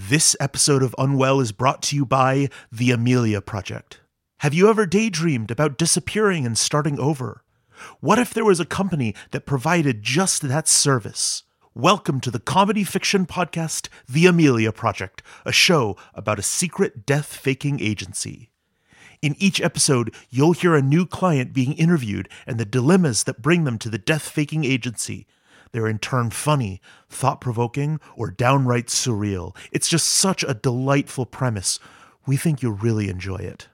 This episode of Unwell is brought to you by The Amelia Project. Have you ever daydreamed about disappearing and starting over? What if there was a company that provided just that service? Welcome to the comedy fiction podcast, The Amelia Project, a show about a secret death faking agency. In each episode, you'll hear a new client being interviewed and the dilemmas that bring them to the death faking agency. They're in turn funny, thought provoking, or downright surreal. It's just such a delightful premise. We think you'll really enjoy it.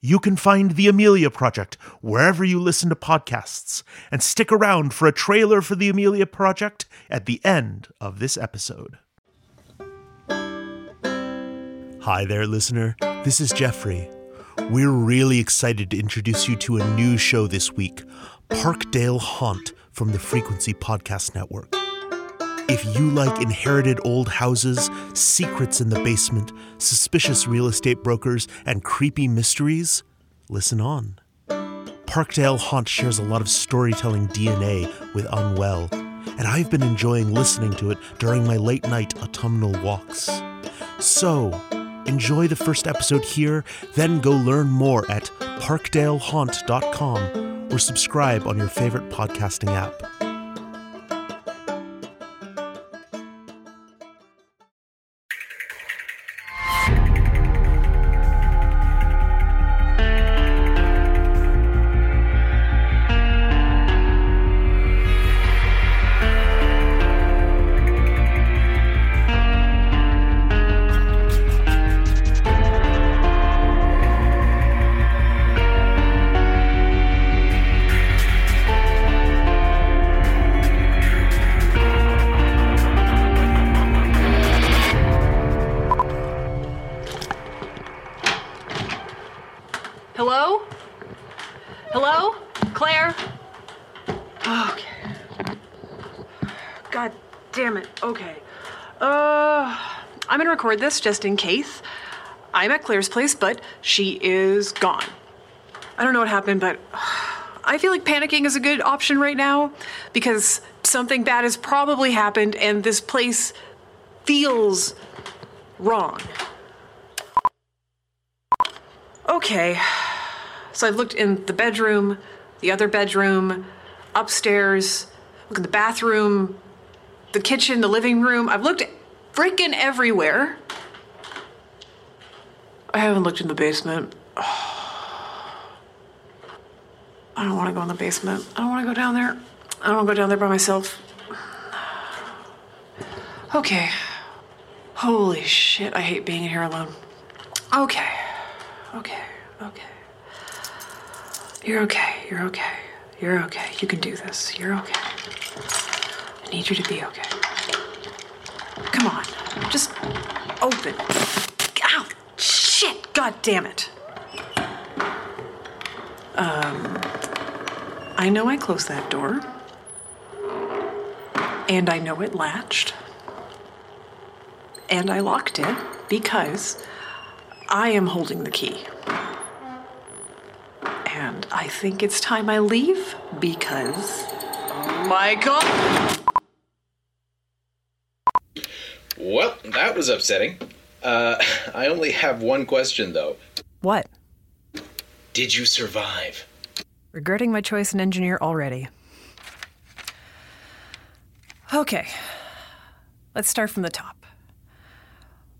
You can find The Amelia Project wherever you listen to podcasts, and stick around for a trailer for The Amelia Project at the end of this episode. Hi there, listener. This is Jeffrey. We're really excited to introduce you to a new show this week Parkdale Haunt from the Frequency Podcast Network. If you like inherited old houses, secrets in the basement, suspicious real estate brokers, and creepy mysteries, listen on. Parkdale Haunt shares a lot of storytelling DNA with Unwell, and I've been enjoying listening to it during my late night autumnal walks. So, enjoy the first episode here, then go learn more at parkdalehaunt.com or subscribe on your favorite podcasting app. Claire? Okay. God damn it. Okay. Uh, I'm gonna record this just in case. I'm at Claire's place, but she is gone. I don't know what happened, but I feel like panicking is a good option right now because something bad has probably happened and this place feels wrong. Okay. So I've looked in the bedroom, the other bedroom, upstairs, look at the bathroom, the kitchen, the living room. I've looked freaking everywhere. I haven't looked in the basement. I don't want to go in the basement. I don't want to go down there. I don't want to go down there by myself. Okay. Holy shit, I hate being in here alone. Okay. Okay. Okay. You're okay. You're okay. You're okay. You can do this. You're okay. I need you to be okay. Come on. Just open. Ow! Shit! God damn it. Um, I know I closed that door. And I know it latched. And I locked it because I am holding the key. And I think it's time I leave because. Oh my god! Well, that was upsetting. Uh, I only have one question, though. What? Did you survive? Regretting my choice in engineer already. Okay, let's start from the top.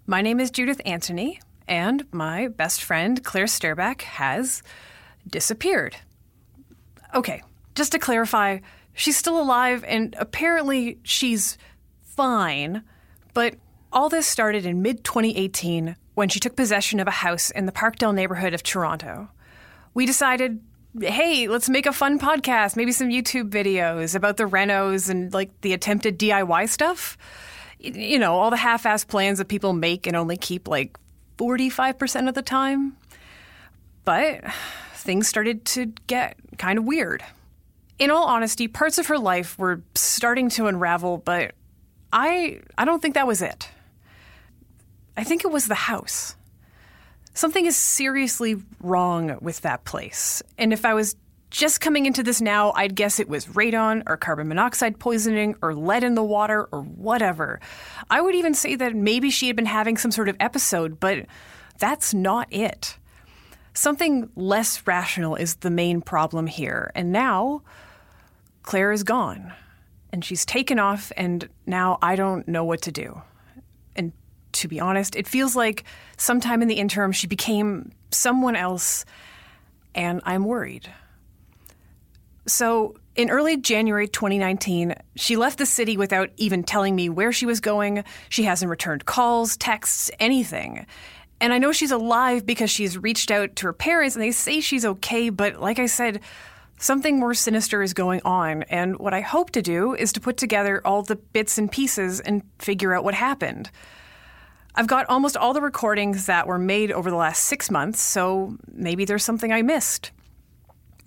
My name is Judith Antoni, and my best friend, Claire Sturback, has disappeared. Okay, just to clarify, she's still alive and apparently she's fine, but all this started in mid 2018 when she took possession of a house in the Parkdale neighborhood of Toronto. We decided, hey, let's make a fun podcast, maybe some YouTube videos about the renos and like the attempted DIY stuff. You know, all the half assed plans that people make and only keep like 45% of the time. But things started to get kind of weird. In all honesty, parts of her life were starting to unravel, but I I don't think that was it. I think it was the house. Something is seriously wrong with that place. And if I was just coming into this now, I'd guess it was radon or carbon monoxide poisoning or lead in the water or whatever. I would even say that maybe she had been having some sort of episode, but that's not it. Something less rational is the main problem here. And now, Claire is gone. And she's taken off, and now I don't know what to do. And to be honest, it feels like sometime in the interim she became someone else, and I'm worried. So, in early January 2019, she left the city without even telling me where she was going. She hasn't returned calls, texts, anything. And I know she's alive because she's reached out to her parents and they say she's okay, but like I said, something more sinister is going on. And what I hope to do is to put together all the bits and pieces and figure out what happened. I've got almost all the recordings that were made over the last six months, so maybe there's something I missed.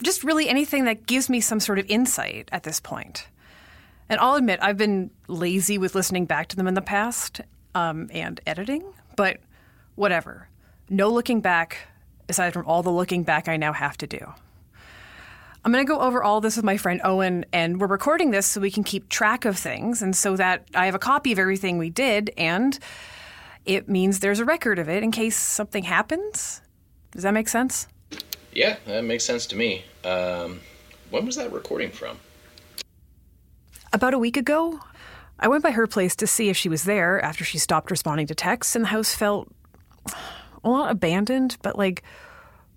Just really anything that gives me some sort of insight at this point. And I'll admit, I've been lazy with listening back to them in the past um, and editing, but whatever. No looking back, aside from all the looking back I now have to do. I'm going to go over all this with my friend Owen, and we're recording this so we can keep track of things and so that I have a copy of everything we did, and it means there's a record of it in case something happens. Does that make sense? Yeah, that makes sense to me. Um, when was that recording from? About a week ago. I went by her place to see if she was there after she stopped responding to texts, and the house felt, well, not abandoned, but like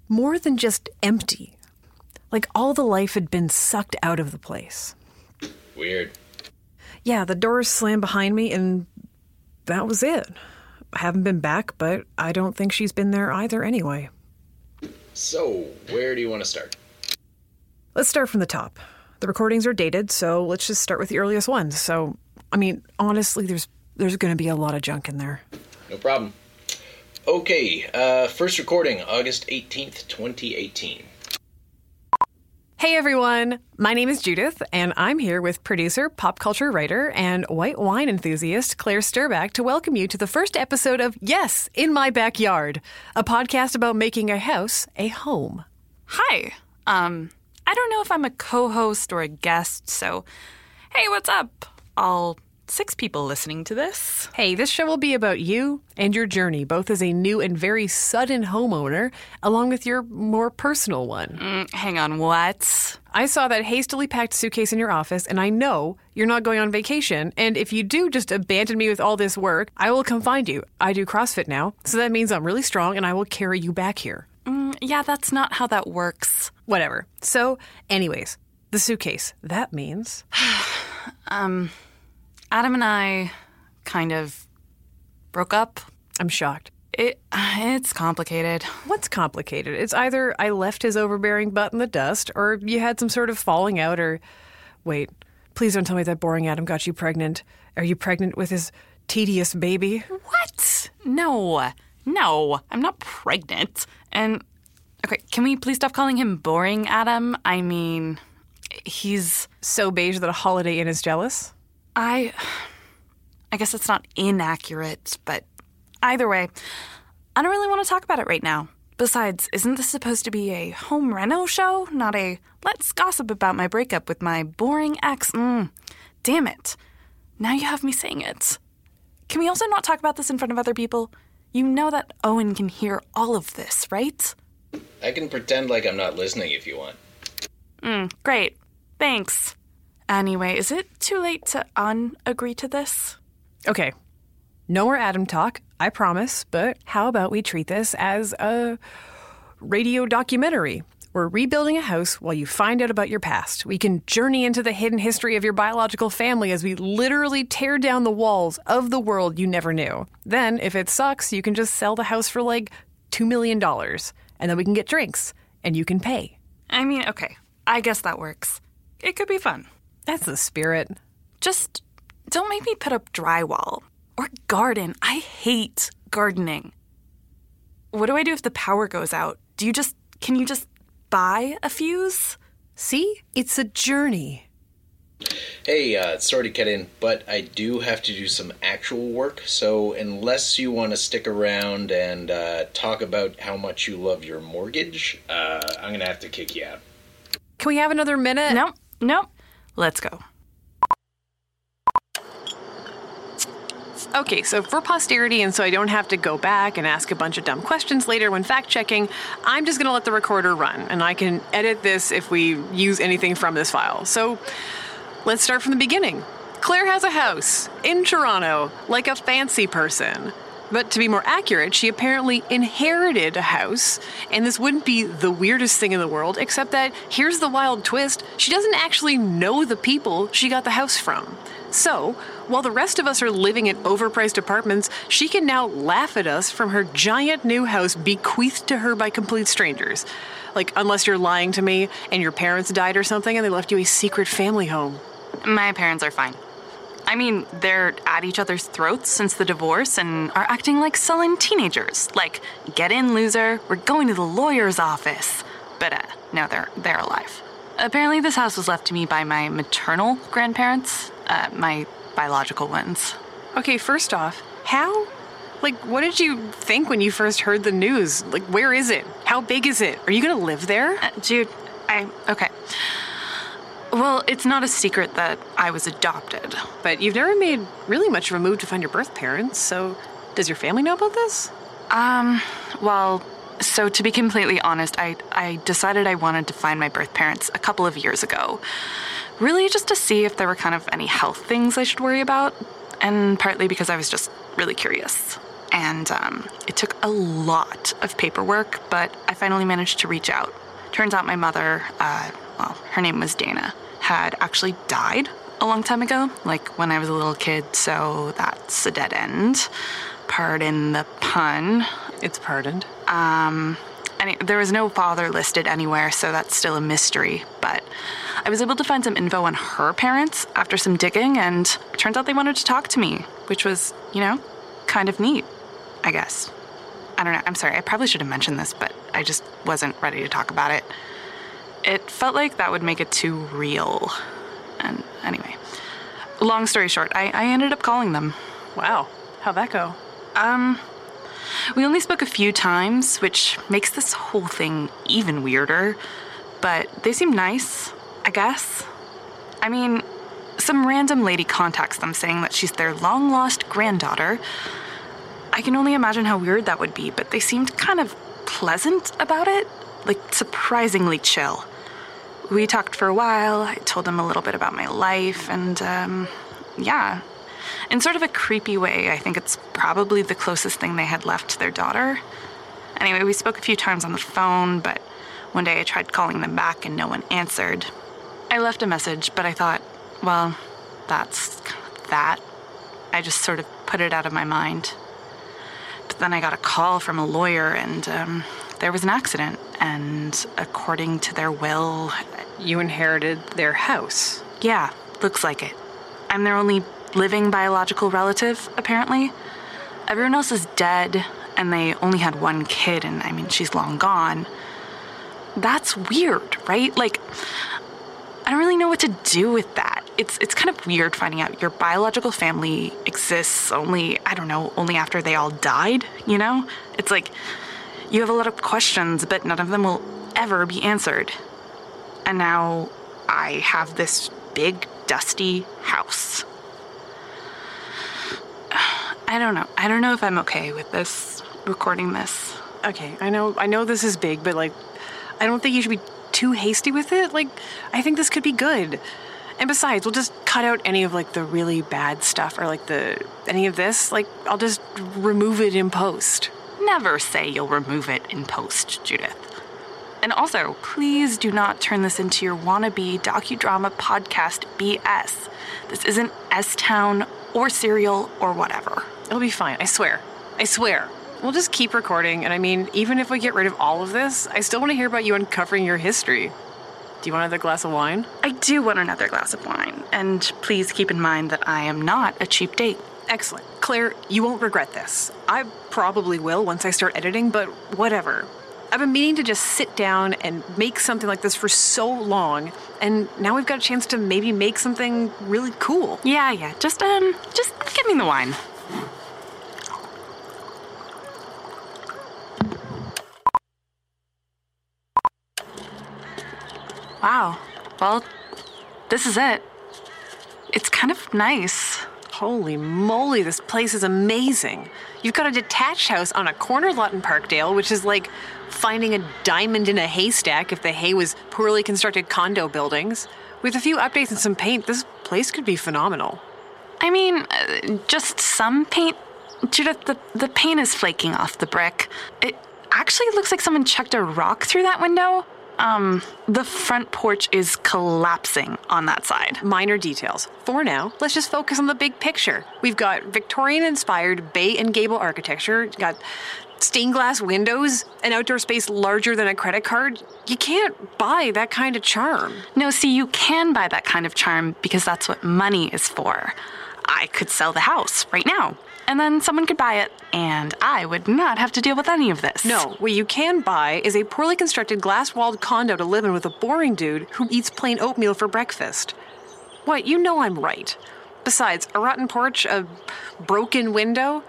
more than just empty. Like all the life had been sucked out of the place. Weird. Yeah, the doors slammed behind me, and that was it. I haven't been back, but I don't think she's been there either anyway. So, where do you want to start? Let's start from the top. The recordings are dated, so let's just start with the earliest ones. So, I mean, honestly, there's there's going to be a lot of junk in there. No problem. Okay, uh, first recording, August 18th, 2018. Hey everyone, my name is Judith, and I'm here with producer, pop culture writer, and white wine enthusiast Claire Sturback to welcome you to the first episode of Yes, in My Backyard, a podcast about making a house a home. Hi. Um, I don't know if I'm a co host or a guest, so hey, what's up? All six people listening to this. Hey, this show will be about you and your journey, both as a new and very sudden homeowner, along with your more personal one. Mm, hang on, what? I saw that hastily packed suitcase in your office, and I know you're not going on vacation. And if you do just abandon me with all this work, I will come find you. I do CrossFit now, so that means I'm really strong and I will carry you back here. Mm, yeah, that's not how that works. Whatever. So, anyways, the suitcase. That means. um. Adam and I kind of broke up. I'm shocked. It it's complicated. What's complicated? It's either I left his overbearing butt in the dust or you had some sort of falling out or wait, please don't tell me that boring Adam got you pregnant. Are you pregnant with his tedious baby? What? No. No, I'm not pregnant. And okay, can we please stop calling him boring Adam? I mean, he's so beige that a holiday inn is jealous. I I guess it's not inaccurate, but either way, I don't really want to talk about it right now. Besides, isn't this supposed to be a home reno show, not a let's gossip about my breakup with my boring ex? Mm, damn it. Now you have me saying it. Can we also not talk about this in front of other people? You know that Owen can hear all of this, right? I can pretend like I'm not listening if you want. Mm, great. Thanks. Anyway, is it too late to unagree to this? Okay. No more Adam talk, I promise, but how about we treat this as a radio documentary? We're rebuilding a house while you find out about your past. We can journey into the hidden history of your biological family as we literally tear down the walls of the world you never knew. Then, if it sucks, you can just sell the house for like $2 million. And then we can get drinks, and you can pay. I mean, okay, I guess that works. It could be fun. That's the spirit. Just don't make me put up drywall or garden. I hate gardening. What do I do if the power goes out? Do you just, can you just buy a fuse? See? It's a journey. Hey, uh, sorry to cut in, but I do have to do some actual work, so unless you want to stick around and uh, talk about how much you love your mortgage, uh, I'm gonna have to kick you out. Can we have another minute? Nope, nope. Let's go. Okay, so for posterity, and so I don't have to go back and ask a bunch of dumb questions later when fact checking, I'm just gonna let the recorder run, and I can edit this if we use anything from this file. So let's start from the beginning. Claire has a house in Toronto, like a fancy person. But to be more accurate, she apparently inherited a house, and this wouldn't be the weirdest thing in the world, except that here's the wild twist she doesn't actually know the people she got the house from. So, while the rest of us are living in overpriced apartments, she can now laugh at us from her giant new house bequeathed to her by complete strangers. Like, unless you're lying to me and your parents died or something and they left you a secret family home. My parents are fine. I mean, they're at each other's throats since the divorce and are acting like sullen teenagers. Like, get in, loser, we're going to the lawyer's office. But uh, no, they're they're alive. Apparently, this house was left to me by my maternal grandparents, uh, my biological ones. Okay, first off, how? Like, what did you think when you first heard the news? Like, where is it? How big is it? Are you gonna live there? Uh, dude, I. Okay. Well, it's not a secret that I was adopted. But you've never made really much of a move to find your birth parents, so does your family know about this? Um, well, so to be completely honest, I, I decided I wanted to find my birth parents a couple of years ago. Really just to see if there were kind of any health things I should worry about, and partly because I was just really curious. And um, it took a lot of paperwork, but I finally managed to reach out. Turns out my mother, uh, well, her name was Dana, had actually died a long time ago, like when I was a little kid, so that's a dead end. Pardon the pun. It's pardoned. Um, and there was no father listed anywhere, so that's still a mystery. But I was able to find some info on her parents after some digging, and it turns out they wanted to talk to me, which was, you know, kind of neat, I guess. I don't know. I'm sorry. I probably should have mentioned this, but I just wasn't ready to talk about it. It felt like that would make it too real. And anyway, long story short, I, I ended up calling them. Wow. How'd that go? Um, we only spoke a few times, which makes this whole thing even weirder. But they seem nice, I guess. I mean, some random lady contacts them saying that she's their long lost granddaughter. I can only imagine how weird that would be, but they seemed kind of pleasant about it, like surprisingly chill. We talked for a while. I told them a little bit about my life, and um, yeah. In sort of a creepy way, I think it's probably the closest thing they had left to their daughter. Anyway, we spoke a few times on the phone, but one day I tried calling them back and no one answered. I left a message, but I thought, well, that's that. I just sort of put it out of my mind. But then I got a call from a lawyer, and um, there was an accident. And according to their will, you inherited their house. Yeah, looks like it. I'm their only living biological relative, apparently. Everyone else is dead, and they only had one kid, and I mean, she's long gone. That's weird, right? Like, I don't really know what to do with that. It's it's kind of weird finding out your biological family exists only, I don't know, only after they all died, you know? It's like you have a lot of questions, but none of them will ever be answered. And now I have this big, dusty house. I don't know. I don't know if I'm okay with this, recording this. Okay, I know I know this is big, but like I don't think you should be too hasty with it. Like I think this could be good. And besides, we'll just cut out any of like the really bad stuff or like the any of this. Like I'll just remove it in post. Never say you'll remove it in post, Judith. And also, please do not turn this into your wannabe docudrama podcast BS. This isn't S Town or Serial or whatever. It'll be fine, I swear. I swear. We'll just keep recording, and I mean, even if we get rid of all of this, I still want to hear about you uncovering your history. Do you want another glass of wine? I do want another glass of wine, and please keep in mind that I am not a cheap date. Excellent. Claire, you won't regret this. I probably will once I start editing, but whatever. I've been meaning to just sit down and make something like this for so long, and now we've got a chance to maybe make something really cool. Yeah, yeah. Just um just give me the wine. Wow. Well, this is it. It's kind of nice. Holy moly, this place is amazing. You've got a detached house on a corner lot in Parkdale, which is like finding a diamond in a haystack if the hay was poorly constructed condo buildings. With a few updates and some paint, this place could be phenomenal. I mean, uh, just some paint. Judith, the, the paint is flaking off the brick. It actually looks like someone chucked a rock through that window. Um, the front porch is collapsing on that side. Minor details. For now, let's just focus on the big picture. We've got Victorian inspired bay and gable architecture, got stained glass windows, an outdoor space larger than a credit card. You can't buy that kind of charm. No, see, you can buy that kind of charm because that's what money is for. I could sell the house right now, and then someone could buy it, and I would not have to deal with any of this. No, what you can buy is a poorly constructed glass walled condo to live in with a boring dude who eats plain oatmeal for breakfast. What, you know I'm right. Besides, a rotten porch, a broken window,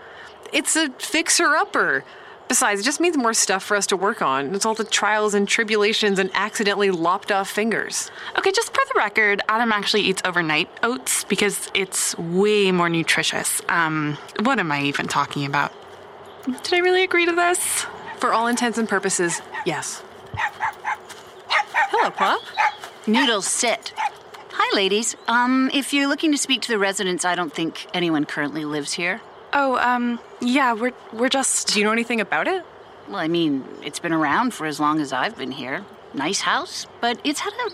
it's a fixer upper. Besides, it just means more stuff for us to work on. It's all the trials and tribulations and accidentally lopped off fingers. Okay, just for the record, Adam actually eats overnight oats because it's way more nutritious. Um, what am I even talking about? Did I really agree to this? For all intents and purposes, yes. Hello, Pop. Noodles, sit. Hi, ladies. Um, if you're looking to speak to the residents, I don't think anyone currently lives here. Oh, um, yeah, we're we're just. Do you know anything about it? Well, I mean, it's been around for as long as I've been here. Nice house, but it's had a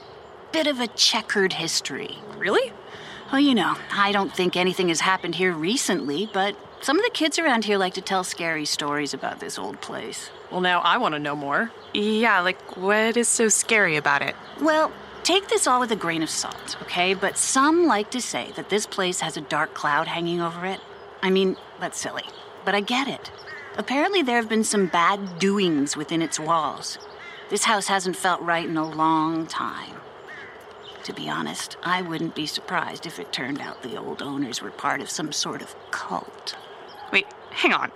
bit of a checkered history. Really? Well, you know, I don't think anything has happened here recently, but some of the kids around here like to tell scary stories about this old place. Well, now I want to know more. Yeah, like what is so scary about it? Well, take this all with a grain of salt, okay? But some like to say that this place has a dark cloud hanging over it. I mean, that's silly, but I get it. Apparently, there have been some bad doings within its walls. This house hasn't felt right in a long time. To be honest, I wouldn't be surprised if it turned out the old owners were part of some sort of cult. Wait, hang on.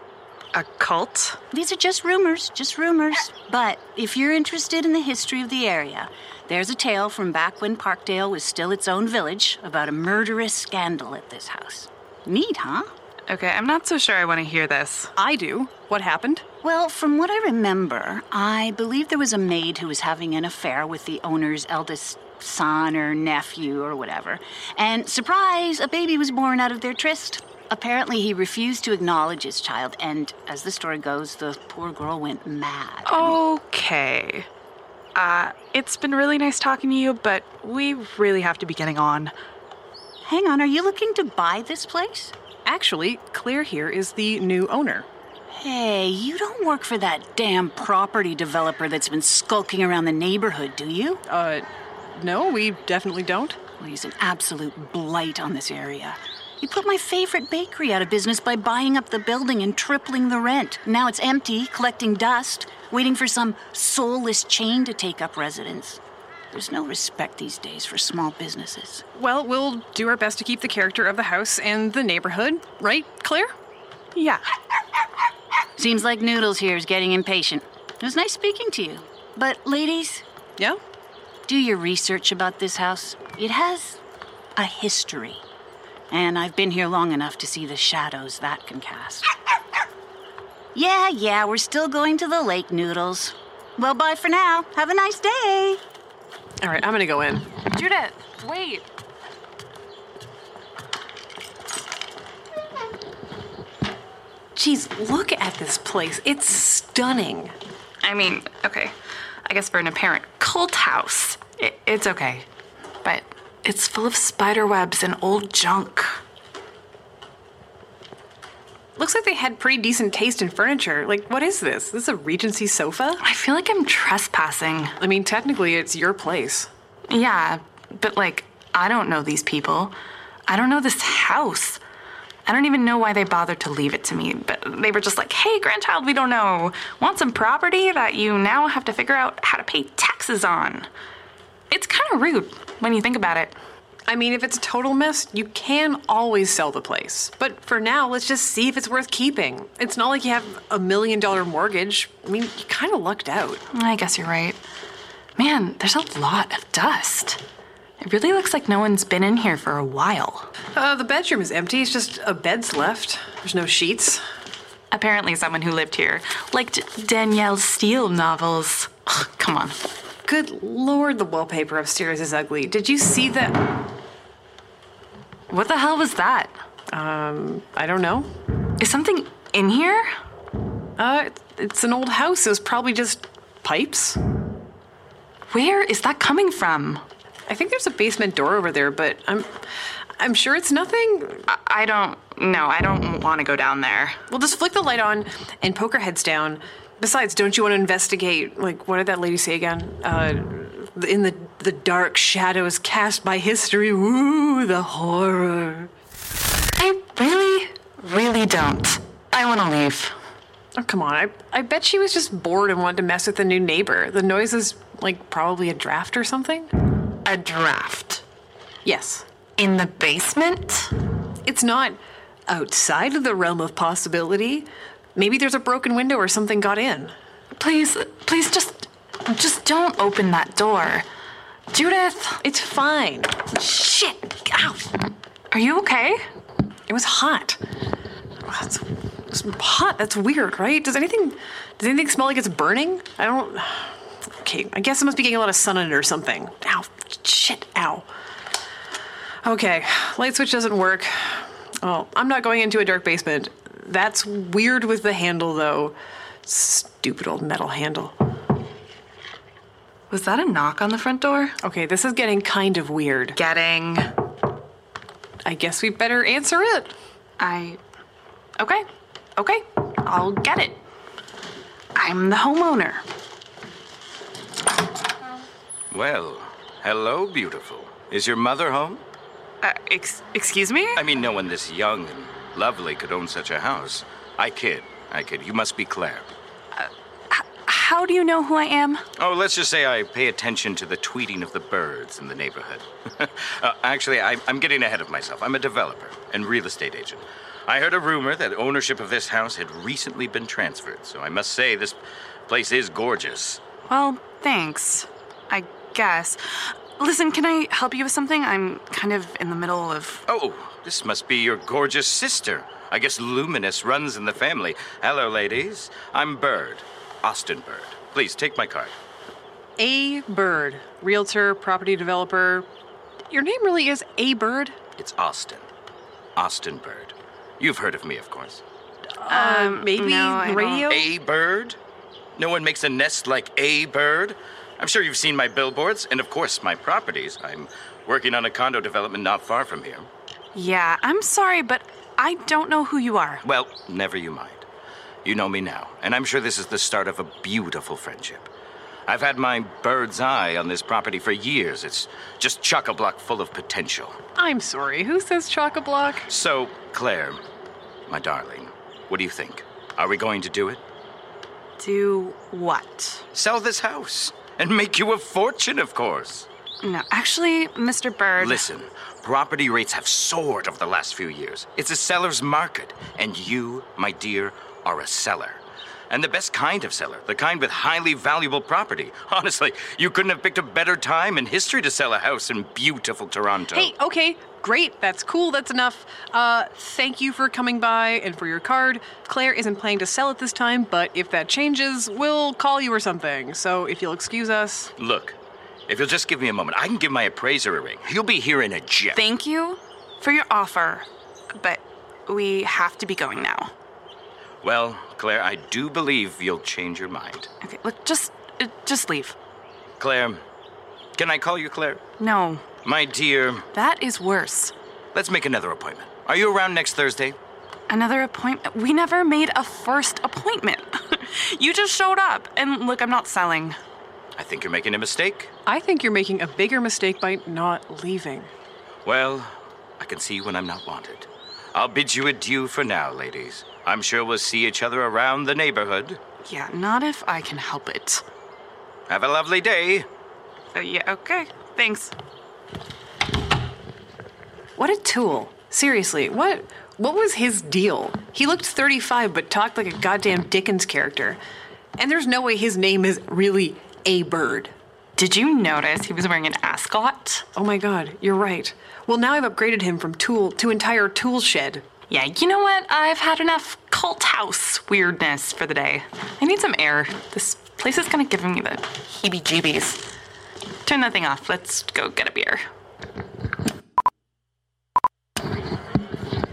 A cult? These are just rumors, just rumors. But if you're interested in the history of the area, there's a tale from back when Parkdale was still its own village about a murderous scandal at this house. Neat, huh? Okay, I'm not so sure I want to hear this. I do. What happened? Well, from what I remember, I believe there was a maid who was having an affair with the owner's eldest son or nephew or whatever. And surprise, a baby was born out of their tryst. Apparently, he refused to acknowledge his child, and as the story goes, the poor girl went mad. Okay. Uh, it's been really nice talking to you, but we really have to be getting on. Hang on, are you looking to buy this place? Actually, Claire here is the new owner. Hey, you don't work for that damn property developer that's been skulking around the neighborhood, do you? Uh, no, we definitely don't. Well, he's an absolute blight on this area. He put my favorite bakery out of business by buying up the building and tripling the rent. Now it's empty, collecting dust, waiting for some soulless chain to take up residence. There's no respect these days for small businesses. Well, we'll do our best to keep the character of the house and the neighborhood, right, Claire? Yeah. Seems like Noodles here is getting impatient. It was nice speaking to you. But, ladies. Yeah? Do your research about this house. It has a history. And I've been here long enough to see the shadows that can cast. Yeah, yeah, we're still going to the lake, Noodles. Well, bye for now. Have a nice day. All right, I'm gonna go in. Judith, wait. Geez, look at this place. It's stunning. I mean, okay. I guess for an apparent cult house, it, it's okay. But it's full of spider webs and old junk. Looks like they had pretty decent taste in furniture. Like, what is this? This is a Regency sofa? I feel like I'm trespassing. I mean, technically, it's your place. Yeah, but like, I don't know these people. I don't know this house. I don't even know why they bothered to leave it to me, but they were just like, hey, grandchild, we don't know. Want some property that you now have to figure out how to pay taxes on? It's kind of rude when you think about it. I mean, if it's a total mess, you can always sell the place. But for now, let's just see if it's worth keeping. It's not like you have a million dollar mortgage. I mean, you kind of lucked out. I guess you're right. Man, there's a lot of dust. It really looks like no one's been in here for a while. Uh, the bedroom is empty. It's just a bed's left. There's no sheets. Apparently, someone who lived here liked Danielle Steel novels. Ugh, come on. Good lord, the wallpaper upstairs is ugly. Did you see the. What the hell was that? Um, I don't know. Is something in here? Uh, it's an old house. It was probably just pipes. Where is that coming from? I think there's a basement door over there, but I'm I'm sure it's nothing. I, I don't no, I don't want to go down there. We'll just flick the light on and poke our heads down. Besides, don't you want to investigate? Like, what did that lady say again? Uh, in the the dark shadows cast by history. Woo, the horror. I really, really don't. I want to leave. Oh, come on. I, I bet she was just bored and wanted to mess with the new neighbor. The noise is, like, probably a draft or something. A draft? Yes. In the basement? It's not outside of the realm of possibility. Maybe there's a broken window or something got in. Please, please just, just don't open that door. Judith! It's fine. Shit! Ow! Are you okay? It was hot. That's, it's hot. That's weird, right? Does anything, does anything smell like it's burning? I don't. Okay, I guess it must be getting a lot of sun on it or something. Ow! Shit! Ow! Okay, light switch doesn't work. Oh, I'm not going into a dark basement. That's weird with the handle, though. Stupid old metal handle. Was that a knock on the front door? Okay, this is getting kind of weird. Getting. I guess we better answer it. I. Okay. Okay. I'll get it. I'm the homeowner. Well, hello, beautiful. Is your mother home? Uh, ex- excuse me? I mean, no one this young and lovely could own such a house. I kid. I kid. You must be Claire. Uh, how do you know who I am? Oh, let's just say I pay attention to the tweeting of the birds in the neighborhood. uh, actually, I, I'm getting ahead of myself. I'm a developer and real estate agent. I heard a rumor that ownership of this house had recently been transferred, so I must say this place is gorgeous. Well, thanks. I guess. Listen, can I help you with something? I'm kind of in the middle of. Oh, this must be your gorgeous sister. I guess Luminous runs in the family. Hello, ladies. I'm Bird, Austin Bird. Please take my card. A Bird, realtor, property developer. Your name really is A Bird? It's Austin. Austin Bird. You've heard of me, of course. Um, maybe no, radio? A Bird? No one makes a nest like A Bird? I'm sure you've seen my billboards and, of course, my properties. I'm working on a condo development not far from here. Yeah, I'm sorry, but I don't know who you are. Well, never you mind. You know me now, and I'm sure this is the start of a beautiful friendship. I've had my bird's eye on this property for years. It's just chock a block full of potential. I'm sorry. Who says chock a block? So, Claire, my darling, what do you think? Are we going to do it? Do what? Sell this house. And make you a fortune, of course. No, actually, Mr. Bird. Listen, property rates have soared over the last few years. It's a seller's market, and you, my dear, are a seller. And the best kind of seller, the kind with highly valuable property. Honestly, you couldn't have picked a better time in history to sell a house in beautiful Toronto. Hey, okay, great. That's cool. That's enough. Uh, thank you for coming by and for your card. Claire isn't planning to sell it this time, but if that changes, we'll call you or something. So if you'll excuse us. Look, if you'll just give me a moment, I can give my appraiser a ring. He'll be here in a jiff. Thank you for your offer, but we have to be going now. Well, Claire, I do believe you'll change your mind. Okay, look, just uh, just leave. Claire, can I call you Claire? No. My dear. That is worse. Let's make another appointment. Are you around next Thursday? Another appointment? We never made a first appointment. you just showed up, and look, I'm not selling. I think you're making a mistake. I think you're making a bigger mistake by not leaving. Well, I can see when I'm not wanted. I'll bid you adieu for now, ladies. I'm sure we'll see each other around the neighborhood. Yeah, not if I can help it. Have a lovely day. Uh, yeah, okay. Thanks. What a tool. Seriously, what what was his deal? He looked 35 but talked like a goddamn Dickens character. And there's no way his name is really a bird. Did you notice he was wearing an ascot? Oh my god, you're right. Well, now I've upgraded him from tool to entire tool shed. Yeah, you know what? I've had enough cult house weirdness for the day. I need some air. This place is kind of giving me the heebie jeebies. Turn that thing off. Let's go get a beer.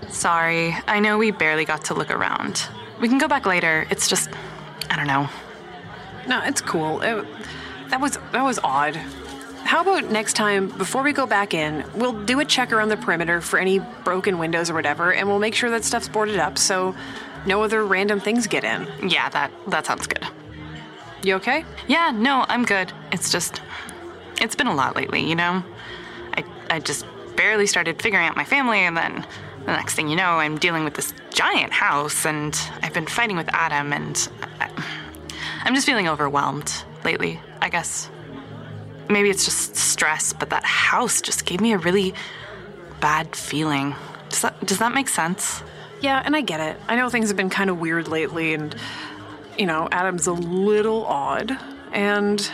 Sorry, I know we barely got to look around. We can go back later. It's just, I don't know. No, it's cool. It, that was that was odd. How about next time, before we go back in, we'll do a check around the perimeter for any broken windows or whatever, and we'll make sure that stuff's boarded up so no other random things get in. Yeah, that that sounds good. You okay? Yeah, no, I'm good. It's just it's been a lot lately, you know? I I just barely started figuring out my family and then the next thing you know, I'm dealing with this giant house and I've been fighting with Adam and I, I'm just feeling overwhelmed lately, I guess. Maybe it's just stress, but that house just gave me a really bad feeling. Does that does that make sense? Yeah, and I get it. I know things have been kind of weird lately and you know, Adam's a little odd and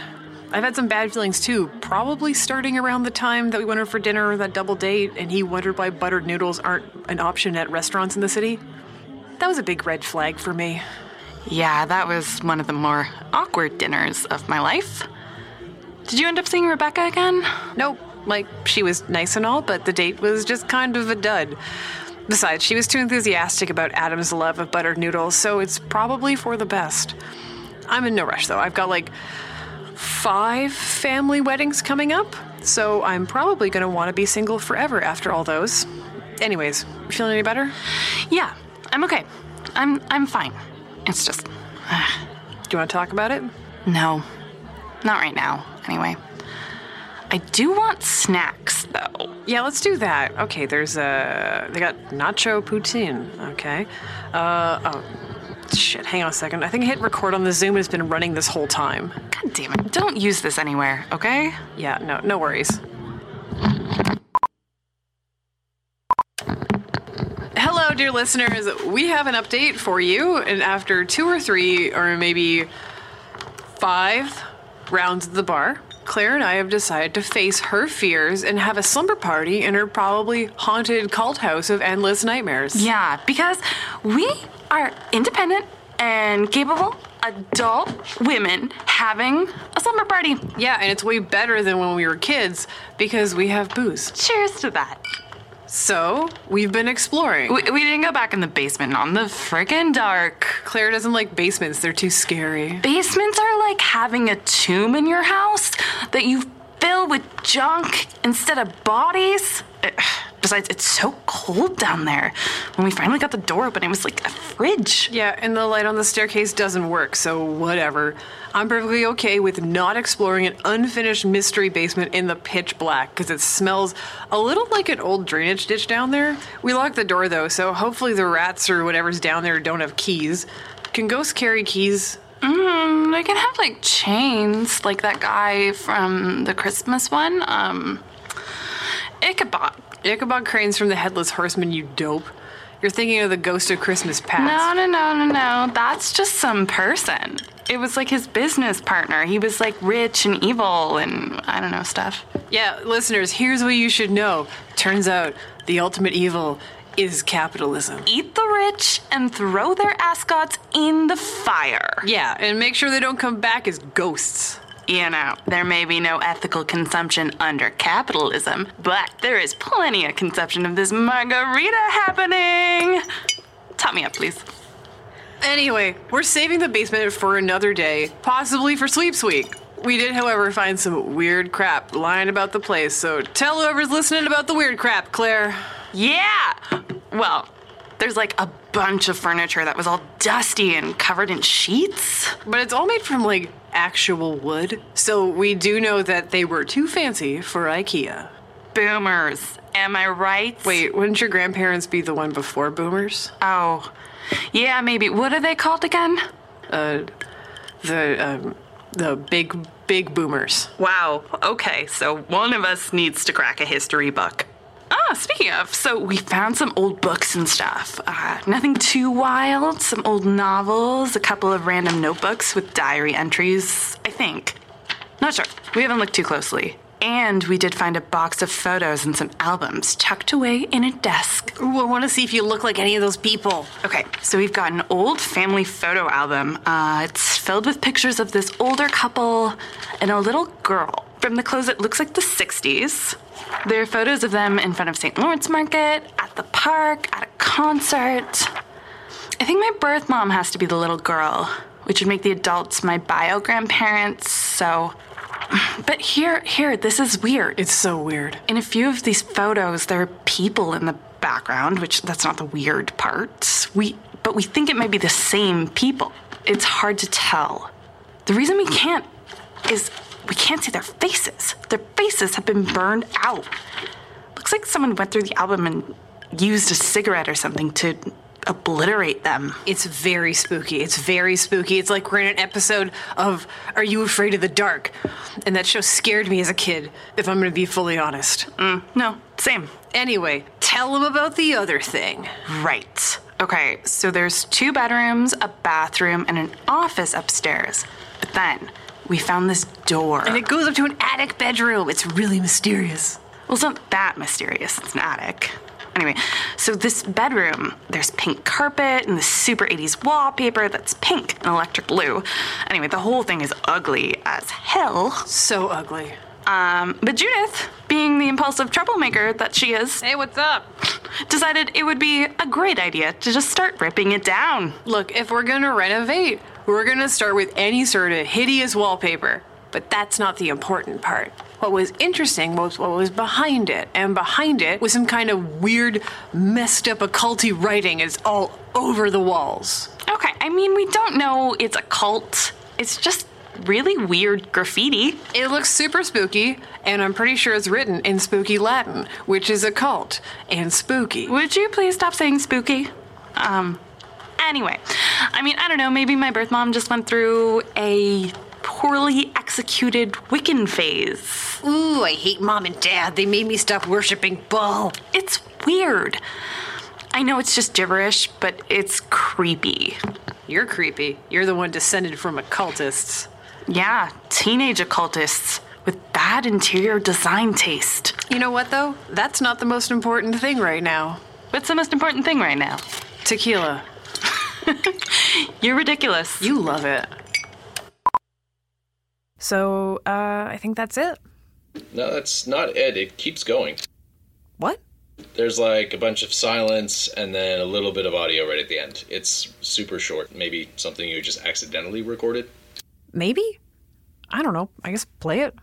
I've had some bad feelings too, probably starting around the time that we went out for dinner, that double date, and he wondered why buttered noodles aren't an option at restaurants in the city. That was a big red flag for me. Yeah, that was one of the more awkward dinners of my life. Did you end up seeing Rebecca again? Nope. Like, she was nice and all, but the date was just kind of a dud. Besides, she was too enthusiastic about Adam's love of buttered noodles, so it's probably for the best. I'm in no rush, though. I've got like five family weddings coming up, so I'm probably going to want to be single forever after all those. Anyways, you feeling any better? Yeah, I'm okay. I'm I'm fine. It's just. Uh, Do you want to talk about it? No, not right now. Anyway, I do want snacks though. Yeah, let's do that. Okay, there's a they got nacho poutine. Okay, uh oh. Shit, hang on a second. I think I hit record on the Zoom it's been running this whole time. God damn it. Don't use this anywhere, okay? Yeah, no, no worries. Hello, dear listeners. We have an update for you. And after two or three, or maybe five rounds at the bar, Claire and I have decided to face her fears and have a slumber party in her probably haunted cult house of endless nightmares. Yeah, because we are independent and capable adult women having a slumber party. Yeah, and it's way better than when we were kids because we have booze. Cheers to that. So, we've been exploring. We, we didn't go back in the basement on the friggin' dark. Claire doesn't like basements, they're too scary. Basements are like having a tomb in your house that you fill with junk instead of bodies. Besides, it's so cold down there. When we finally got the door open, it was like a fridge. Yeah, and the light on the staircase doesn't work, so whatever. I'm perfectly okay with not exploring an unfinished mystery basement in the pitch black because it smells a little like an old drainage ditch down there. We locked the door though, so hopefully the rats or whatever's down there don't have keys. Can ghosts carry keys? Mm, they can have like chains, like that guy from the Christmas one. Um, Ichabod. Ichabod Crane's from the Headless Horseman, you dope. You're thinking of the Ghost of Christmas Past. No, no, no, no, no. That's just some person. It was like his business partner. He was like rich and evil and I don't know stuff. Yeah, listeners, here's what you should know. Turns out the ultimate evil is capitalism. Eat the rich and throw their ascots in the fire. Yeah, and make sure they don't come back as ghosts. You know, there may be no ethical consumption under capitalism, but there is plenty of consumption of this margarita happening. Top me up, please. Anyway, we're saving the basement for another day, possibly for Sweeps Week. We did, however, find some weird crap lying about the place, so tell whoever's listening about the weird crap, Claire. Yeah! Well, there's like a bunch of furniture that was all dusty and covered in sheets. But it's all made from like actual wood, so we do know that they were too fancy for IKEA. Boomers, am I right? Wait, wouldn't your grandparents be the one before boomers? Oh, yeah, maybe. What are they called again? Uh, the um, the big big boomers. Wow. Okay, so one of us needs to crack a history book. Ah, speaking of, so we found some old books and stuff. Uh, nothing too wild. Some old novels, a couple of random notebooks with diary entries, I think. Not sure. We haven't looked too closely. And we did find a box of photos and some albums tucked away in a desk. Ooh, I want to see if you look like any of those people. Okay, so we've got an old family photo album. Uh, it's filled with pictures of this older couple and a little girl. From the clothes, it looks like the 60s. There are photos of them in front of St. Lawrence Market, at the park, at a concert. I think my birth mom has to be the little girl, which would make the adults my bio grandparents, so. But here, here, this is weird. It's so weird. In a few of these photos, there are people in the background, which that's not the weird part. We, but we think it might be the same people. It's hard to tell. The reason we can't is we can't see their faces. Their faces have been burned out. Looks like someone went through the album and used a cigarette or something to obliterate them. It's very spooky. It's very spooky. It's like we're in an episode of Are You Afraid of the Dark? And that show scared me as a kid, if I'm going to be fully honest. Mm, no, same. Anyway, tell them about the other thing. Right. Okay, so there's two bedrooms, a bathroom, and an office upstairs. But then we found this door. And it goes up to an attic bedroom. It's really mysterious. Well, it's not that mysterious. It's an attic. Anyway, so this bedroom, there's pink carpet and the super 80s wallpaper that's pink and electric blue. Anyway, the whole thing is ugly as hell. So ugly. Um, but Judith, being the impulsive troublemaker that she is, hey, what's up? Decided it would be a great idea to just start ripping it down. Look, if we're gonna renovate, we're gonna start with any sort of hideous wallpaper. But that's not the important part. What was interesting was what was behind it, and behind it was some kind of weird, messed up occulty writing is all over the walls. Okay, I mean, we don't know it's a cult. It's just really weird graffiti. It looks super spooky, and I'm pretty sure it's written in spooky Latin, which is occult and spooky. Would you please stop saying spooky? Um, anyway, I mean, I don't know, maybe my birth mom just went through a poorly executed Wiccan phase. Ooh, I hate mom and dad. They made me stop worshiping Baal. It's weird. I know it's just gibberish, but it's creepy. You're creepy. You're the one descended from occultists. Yeah, teenage occultists with bad interior design taste. You know what, though? That's not the most important thing right now. What's the most important thing right now? Tequila. You're ridiculous. You love it. So, uh, I think that's it. No, that's not it. It keeps going. What? There's like a bunch of silence and then a little bit of audio right at the end. It's super short. Maybe something you just accidentally recorded. Maybe? I don't know. I guess play it.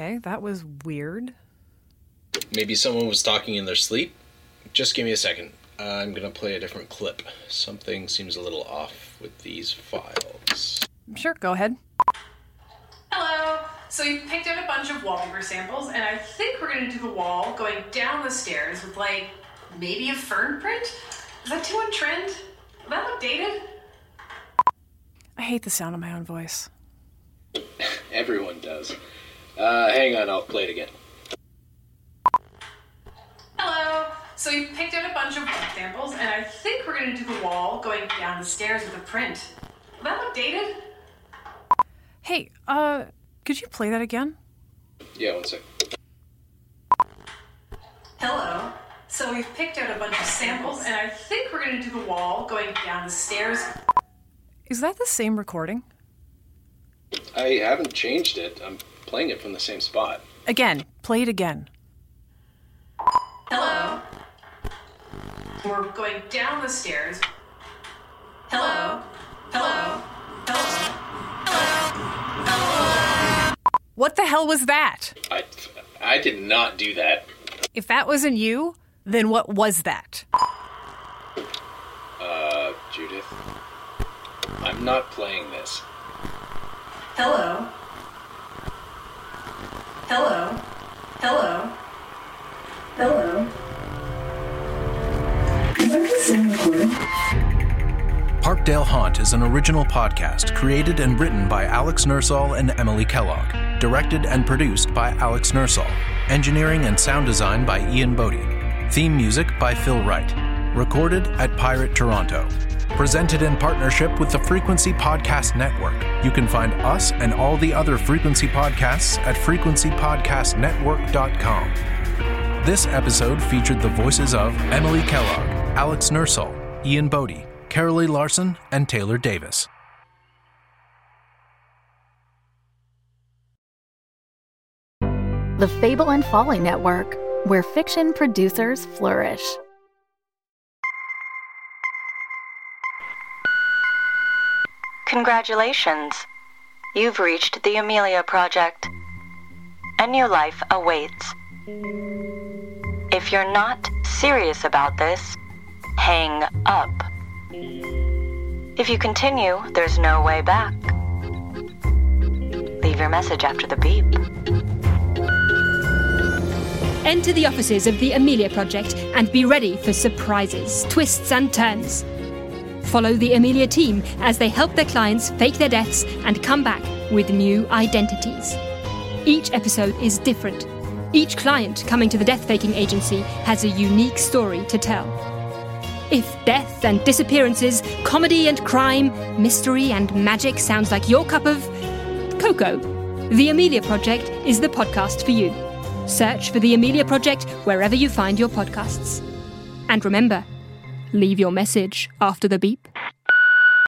That was weird. Maybe someone was talking in their sleep? Just give me a second. I'm gonna play a different clip. Something seems a little off with these files. Sure, go ahead. Hello. So you picked out a bunch of wallpaper samples, and I think we're gonna do the wall going down the stairs with like maybe a fern print. Is that too on trend? Will that look dated? I hate the sound of my own voice. Everyone does. Uh, hang on, I'll play it again. Hello. So you picked out a bunch of samples, and I think we're gonna do the wall going down the stairs with a print. Will that look dated? Hey, uh, could you play that again? Yeah, one sec. Hello. So we've picked out a bunch of samples, and I think we're gonna do the wall going down the stairs. Is that the same recording? I haven't changed it. I'm playing it from the same spot. Again, play it again. Hello. We're going down the stairs. Hello. Hello. Hello. Hello. What the hell was that? I, I did not do that. If that wasn't you, then what was that? Uh, Judith. I'm not playing this. Hello. Hello. Hello. Hello. Parkdale Haunt is an original podcast created and written by Alex Nursall and Emily Kellogg, directed and produced by Alex Nursall, engineering and sound design by Ian Boddy, theme music by Phil Wright, recorded at Pirate Toronto. Presented in partnership with the Frequency Podcast Network. You can find us and all the other Frequency podcasts at frequencypodcastnetwork.com. This episode featured the voices of Emily Kellogg, Alex Nursall, Ian Boddy, Carolee Larson, and Taylor Davis. The Fable and Folly Network, where fiction producers flourish. Congratulations. You've reached the Amelia Project. A new life awaits. If you're not serious about this, hang up. If you continue, there's no way back. Leave your message after the beep. Enter the offices of the Amelia Project and be ready for surprises, twists, and turns. Follow the Amelia team as they help their clients fake their deaths and come back with new identities. Each episode is different. Each client coming to the death faking agency has a unique story to tell. If death and disappearances, comedy and crime, mystery and magic sounds like your cup of cocoa, The Amelia Project is the podcast for you. Search for The Amelia Project wherever you find your podcasts. And remember, leave your message after the beep.